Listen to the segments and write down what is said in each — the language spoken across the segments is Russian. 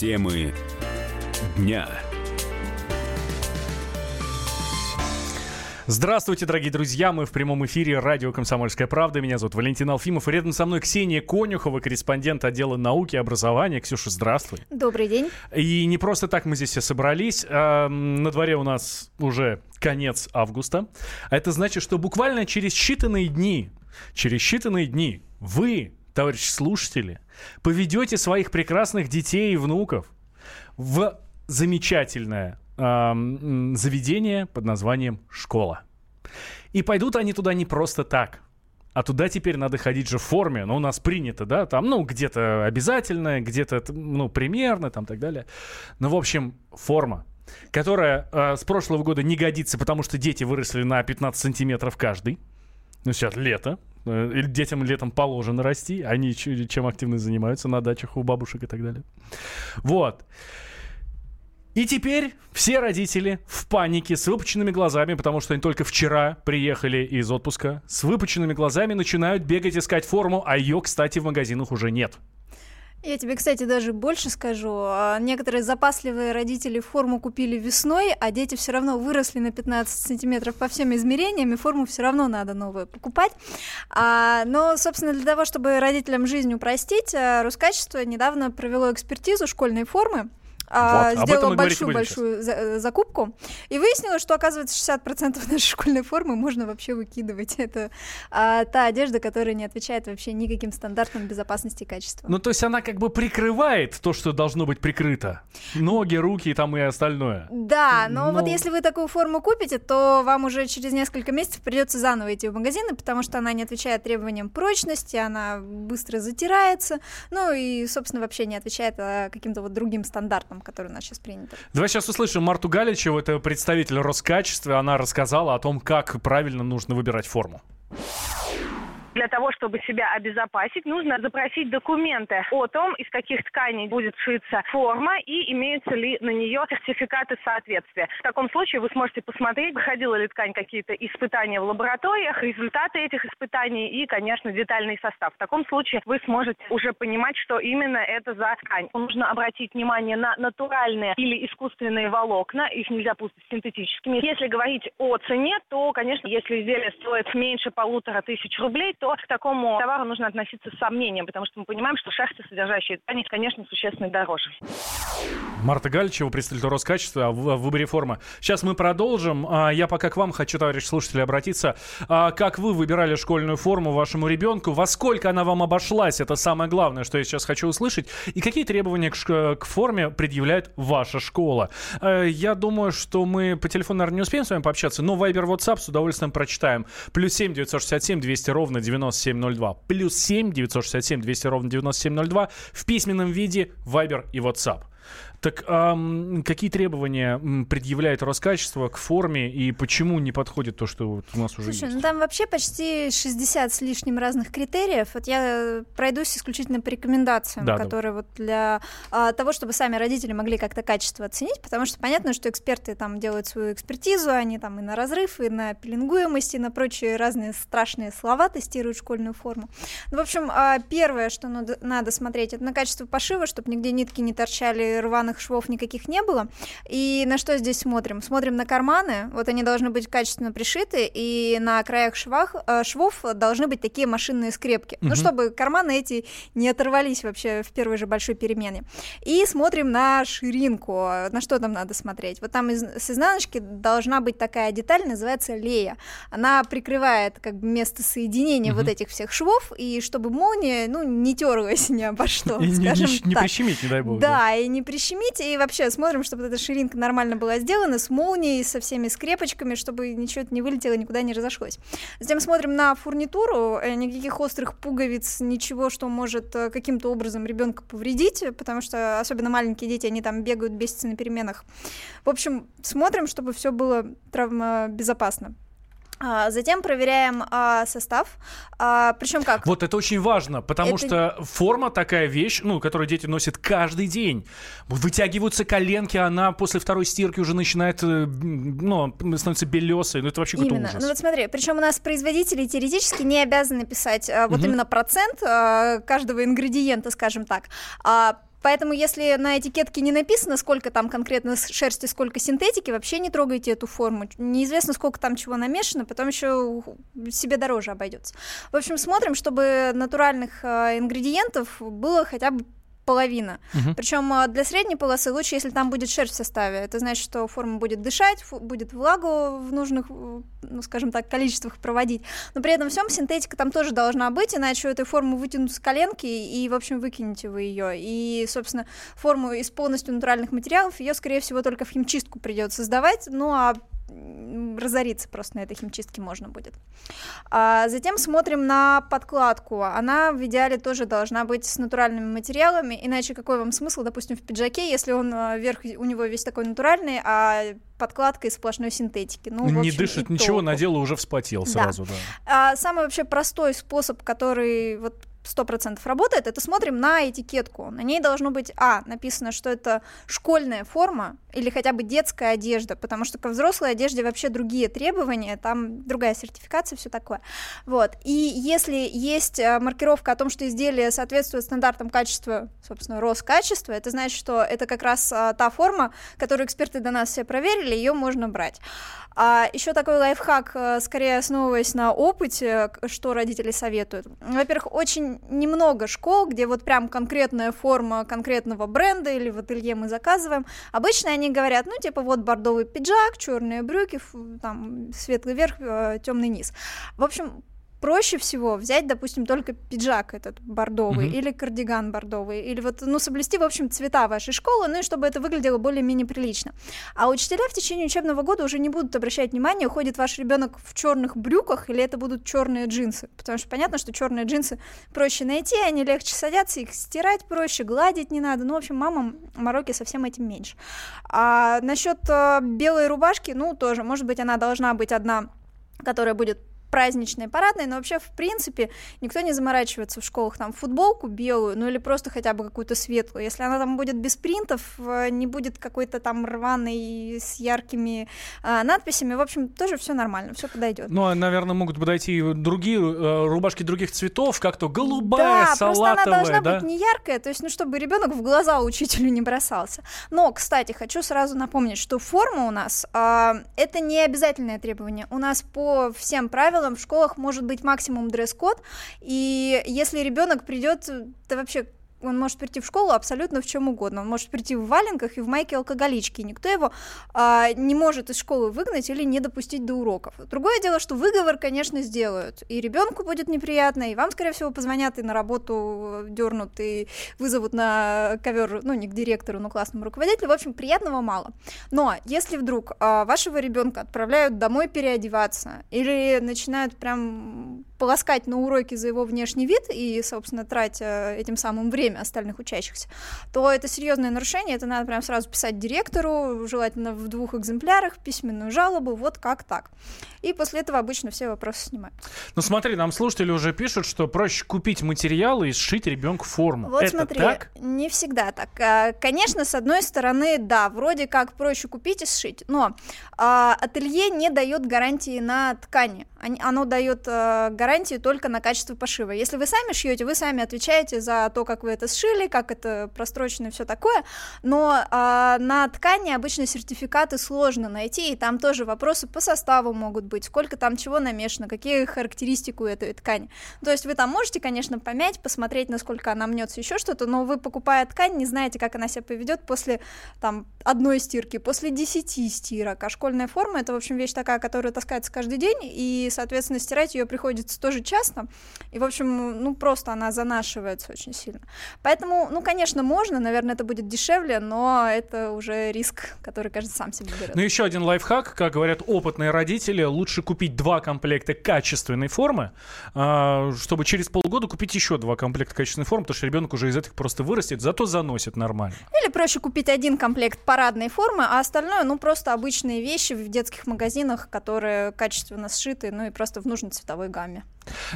Темы дня. Здравствуйте, дорогие друзья. Мы в прямом эфире радио «Комсомольская правда». Меня зовут Валентин Алфимов. И рядом со мной Ксения Конюхова, корреспондент отдела науки и образования. Ксюша, здравствуй. Добрый день. И не просто так мы здесь все собрались. На дворе у нас уже конец августа. А это значит, что буквально через считанные дни, через считанные дни вы, товарищи слушатели, поведете своих прекрасных детей и внуков в замечательное э, заведение под названием школа. И пойдут они туда не просто так. А туда теперь надо ходить же в форме. Ну, у нас принято, да, там, ну, где-то обязательно, где-то, ну, примерно, там, так далее. Ну, в общем, форма, которая э, с прошлого года не годится, потому что дети выросли на 15 сантиметров каждый. Ну, сейчас лето. Э, детям летом положено расти. Они чем активно занимаются на дачах у бабушек и так далее. Вот. И теперь все родители в панике, с выпученными глазами, потому что они только вчера приехали из отпуска, с выпученными глазами начинают бегать искать форму, а ее, кстати, в магазинах уже нет. Я тебе, кстати, даже больше скажу. А, некоторые запасливые родители форму купили весной, а дети все равно выросли на 15 сантиметров по всем измерениям, и форму все равно надо новую покупать. А, но, собственно, для того, чтобы родителям жизнь упростить, а, Роскачество недавно провело экспертизу школьной формы а, вот, сделала большую-большую за, э, закупку, и выяснилось, что, оказывается, 60% нашей школьной формы можно вообще выкидывать. Это а, та одежда, которая не отвечает вообще никаким стандартам безопасности и качества. Ну, то есть она как бы прикрывает то, что должно быть прикрыто. Ноги, руки там и остальное. Да, но, но вот если вы такую форму купите, то вам уже через несколько месяцев придется заново идти в магазины, потому что она не отвечает требованиям прочности, она быстро затирается, ну и, собственно, вообще не отвечает а, каким-то вот другим стандартам который у нас сейчас принято. Давай сейчас услышим Марту Галичеву, это представитель Роскачества. Она рассказала о том, как правильно нужно выбирать форму. Для того, чтобы себя обезопасить, нужно запросить документы о том, из каких тканей будет шиться форма и имеются ли на нее сертификаты соответствия. В таком случае вы сможете посмотреть, проходила ли ткань какие-то испытания в лабораториях, результаты этих испытаний и, конечно, детальный состав. В таком случае вы сможете уже понимать, что именно это за ткань. Нужно обратить внимание на натуральные или искусственные волокна, их нельзя путать с синтетическими. Если говорить о цене, то, конечно, если изделие стоит меньше полутора тысяч рублей, то к такому товару нужно относиться с сомнением, потому что мы понимаем, что шахты, содержащие ткани, конечно, существенно дороже. Марта Гальчева, представитель Роскачества в выборе формы. Сейчас мы продолжим. А, я пока к вам хочу, товарищ слушатели, обратиться. А, как вы выбирали школьную форму вашему ребенку? Во сколько она вам обошлась? Это самое главное, что я сейчас хочу услышать. И какие требования к, форме предъявляет ваша школа? А, я думаю, что мы по телефону, наверное, не успеем с вами пообщаться, но Viber, WhatsApp с удовольствием прочитаем. Плюс 7 967 200 ровно 9702. Плюс 7 967 200 ровно 9702 в письменном виде Viber и WhatsApp. Так эм, какие требования предъявляет Роскачество к форме и почему не подходит то, что вот у нас уже Слушай, есть? ну там вообще почти 60 с лишним разных критериев. Вот я пройдусь исключительно по рекомендациям, да, которые да. вот для а, того, чтобы сами родители могли как-то качество оценить, потому что понятно, что эксперты там делают свою экспертизу, они там и на разрыв, и на пеленгуемость, и на прочие разные страшные слова тестируют школьную форму. Ну, в общем, а, первое, что надо, надо смотреть, это на качество пошива, чтобы нигде нитки не торчали рваных швов никаких не было. И на что здесь смотрим? Смотрим на карманы, вот они должны быть качественно пришиты, и на краях швах, э, швов должны быть такие машинные скрепки, угу. ну, чтобы карманы эти не оторвались вообще в первой же большой перемене. И смотрим на ширинку, на что там надо смотреть. Вот там из, с изнаночки должна быть такая деталь, называется лея. Она прикрывает как бы место соединения угу. вот этих всех швов, и чтобы молния, ну, не терлась ни обо что, и скажем не, не, не прищемить, не дай бог. Да, да, и не прищемить прищемить, и вообще смотрим, чтобы эта ширинка нормально была сделана, с молнией, со всеми скрепочками, чтобы ничего не вылетело, никуда не разошлось. Затем смотрим на фурнитуру, э, никаких острых пуговиц, ничего, что может э, каким-то образом ребенка повредить, потому что особенно маленькие дети, они там бегают, бесятся на переменах. В общем, смотрим, чтобы все было травмобезопасно. А, затем проверяем а, состав. А, причем как? Вот это очень важно, потому это... что форма такая вещь, ну, которую дети носят каждый день. Вытягиваются коленки, она после второй стирки уже начинает, э, ну, становится белесой. Ну, это вообще какой-то ужас. Ну, вот смотри, причем у нас производители теоретически не обязаны писать а, вот угу. именно процент а, каждого ингредиента, скажем так. А, Поэтому, если на этикетке не написано, сколько там конкретно шерсти, сколько синтетики, вообще не трогайте эту форму. Неизвестно, сколько там чего намешано, потом еще себе дороже обойдется. В общем, смотрим, чтобы натуральных э, ингредиентов было хотя бы половина. Угу. Причем а, для средней полосы лучше, если там будет шерсть в составе. Это значит, что форма будет дышать, будет влагу в нужных, ну, скажем так, количествах проводить. Но при этом всем синтетика там тоже должна быть, иначе у этой формы вытянутся коленки, и, в общем, выкинете вы ее. И, собственно, форму из полностью натуральных материалов, ее, скорее всего, только в химчистку придется сдавать. Ну, а разориться просто на этой химчистке можно будет. А затем смотрим на подкладку. Она в идеале тоже должна быть с натуральными материалами, иначе какой вам смысл, допустим, в пиджаке, если он а, верх у него весь такой натуральный, а подкладка из сплошной синтетики. Ну, не общем, дышит ничего, толку. надела уже вспотел сразу, да. да. А, самый вообще простой способ, который вот сто процентов работает, это смотрим на этикетку. На ней должно быть, а, написано, что это школьная форма или хотя бы детская одежда, потому что ко взрослой одежде вообще другие требования, там другая сертификация, все такое. Вот. И если есть э, маркировка о том, что изделие соответствует стандартам качества, собственно, Роскачества, это значит, что это как раз а, та форма, которую эксперты до нас все проверили, ее можно брать. А еще такой лайфхак, э, скорее основываясь на опыте, что родители советуют. Во-первых, очень немного школ, где вот прям конкретная форма конкретного бренда или в ателье мы заказываем. Обычно они говорят, ну, типа, вот бордовый пиджак, черные брюки, там, светлый верх, э, темный низ. В общем, проще всего взять, допустим, только пиджак этот бордовый mm-hmm. или кардиган бордовый, или вот, ну, соблюсти, в общем, цвета вашей школы, ну, и чтобы это выглядело более-менее прилично. А учителя в течение учебного года уже не будут обращать внимание, уходит ваш ребенок в черных брюках или это будут черные джинсы, потому что понятно, что черные джинсы проще найти, они легче садятся, их стирать проще, гладить не надо, ну, в общем, мамам мороки со всем этим меньше. А насчет э, белой рубашки, ну, тоже, может быть, она должна быть одна которая будет праздничные, парадные, но вообще, в принципе, никто не заморачивается в школах там футболку белую, ну или просто хотя бы какую-то светлую. Если она там будет без принтов, э, не будет какой-то там рваной с яркими э, надписями, в общем, тоже все нормально, все подойдет. Ну, а, наверное, могут подойти и другие э, рубашки других цветов, как-то голубая, да, салатовая, просто она должна да? быть не яркая, то есть, ну, чтобы ребенок в глаза учителю не бросался. Но, кстати, хочу сразу напомнить, что форма у нас э, это не обязательное требование. У нас по всем правилам правилам в школах может быть максимум дресс-код, и если ребенок придет, да вообще он может прийти в школу абсолютно в чем угодно. Он может прийти в валенках и в майке алкоголички. Никто его а, не может из школы выгнать или не допустить до уроков. Другое дело, что выговор, конечно, сделают. И ребенку будет неприятно, и вам, скорее всего, позвонят и на работу дернут, и вызовут на ковер, ну, не к директору, но к классному руководителю. В общем, приятного мало. Но если вдруг а, вашего ребенка отправляют домой переодеваться или начинают прям полоскать на уроке за его внешний вид и, собственно, тратя этим самым время остальных учащихся, то это серьезное нарушение, это надо прям сразу писать директору, желательно в двух экземплярах, письменную жалобу, вот как так. И после этого обычно все вопросы снимают. Ну смотри, нам слушатели уже пишут, что проще купить материалы и сшить ребенку форму. Вот это смотри, так? не всегда так. А, конечно, с одной стороны, да, вроде как проще купить и сшить, но а, ателье не дает гарантии на ткани. Оно дает а, гарантии только на качество пошива. Если вы сами шьете, вы сами отвечаете за то, как вы это сшили, как это прострочено и все такое. Но на ткани обычно сертификаты сложно найти, и там тоже вопросы по составу могут быть, сколько там чего намешано, какие характеристики у этой ткани. То есть вы там можете, конечно, помять, посмотреть, насколько она мнется, еще что-то, но вы, покупая ткань, не знаете, как она себя поведет после там одной стирки, после десяти стирок. А школьная форма это, в общем, вещь такая, которая таскается каждый день, и, соответственно, стирать ее приходится тоже часто. И, в общем, ну, просто она занашивается очень сильно. Поэтому, ну, конечно, можно, наверное, это будет дешевле, но это уже риск, который каждый сам себе берет. Ну, еще один лайфхак, как говорят опытные родители, лучше купить два комплекта качественной формы, а, чтобы через полгода купить еще два комплекта качественной формы, потому что ребенок уже из этих просто вырастет, зато заносит нормально. Или проще купить один комплект парадной формы, а остальное, ну, просто обычные вещи в детских магазинах, которые качественно сшиты, ну, и просто в нужной цветовой гамме.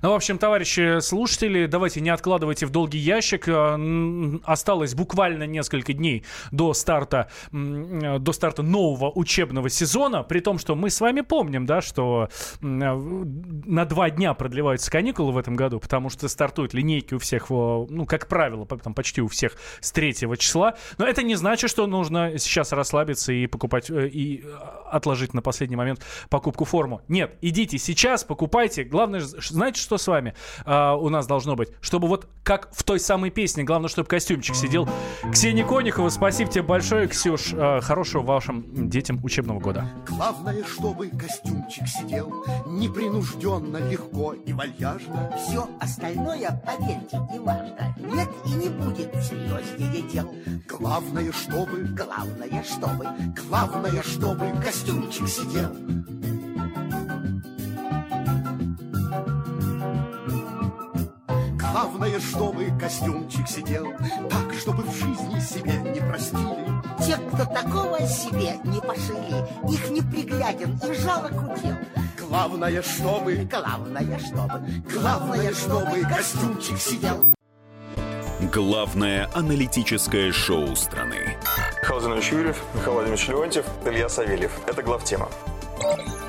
Ну, в общем, товарищи слушатели, давайте не откладывайте в долгий ящик. Э, осталось буквально несколько дней до старта, до старта нового учебного сезона, при том, что мы с вами помним, да, что э, на два дня продлеваются каникулы в этом году, потому что стартуют линейки у всех, ну, как правило, там почти у всех с третьего числа. Но это не значит, что нужно сейчас расслабиться и покупать, э, и отложить на последний момент покупку форму. Нет, идите сейчас, покупайте. Главное, знаете, что с вами э, у нас должно быть? Чтобы вот как в той самой песне, главное, чтобы костюмчик сидел. Ксения Конюхова, спасибо тебе большое, Ксюш. Э, хорошего вашим детям учебного года. Главное, чтобы костюмчик сидел непринужденно, легко и вальяжно. Все остальное, поверьте, не важно. Нет и не будет серьезнее дел. Главное, чтобы... Главное, чтобы... Главное, чтобы костюмчик сидел. Главное, чтобы костюмчик сидел Так, чтобы в жизни себе не простили Те, кто такого себе не пошили Их не пригляден и жалок удел Главное, чтобы Главное, чтобы Главное, чтобы костюмчик сидел Главное аналитическое шоу страны. Михаил Юрьев, Михаил Владимирович Леонтьев, Илья Савельев. Это главтема.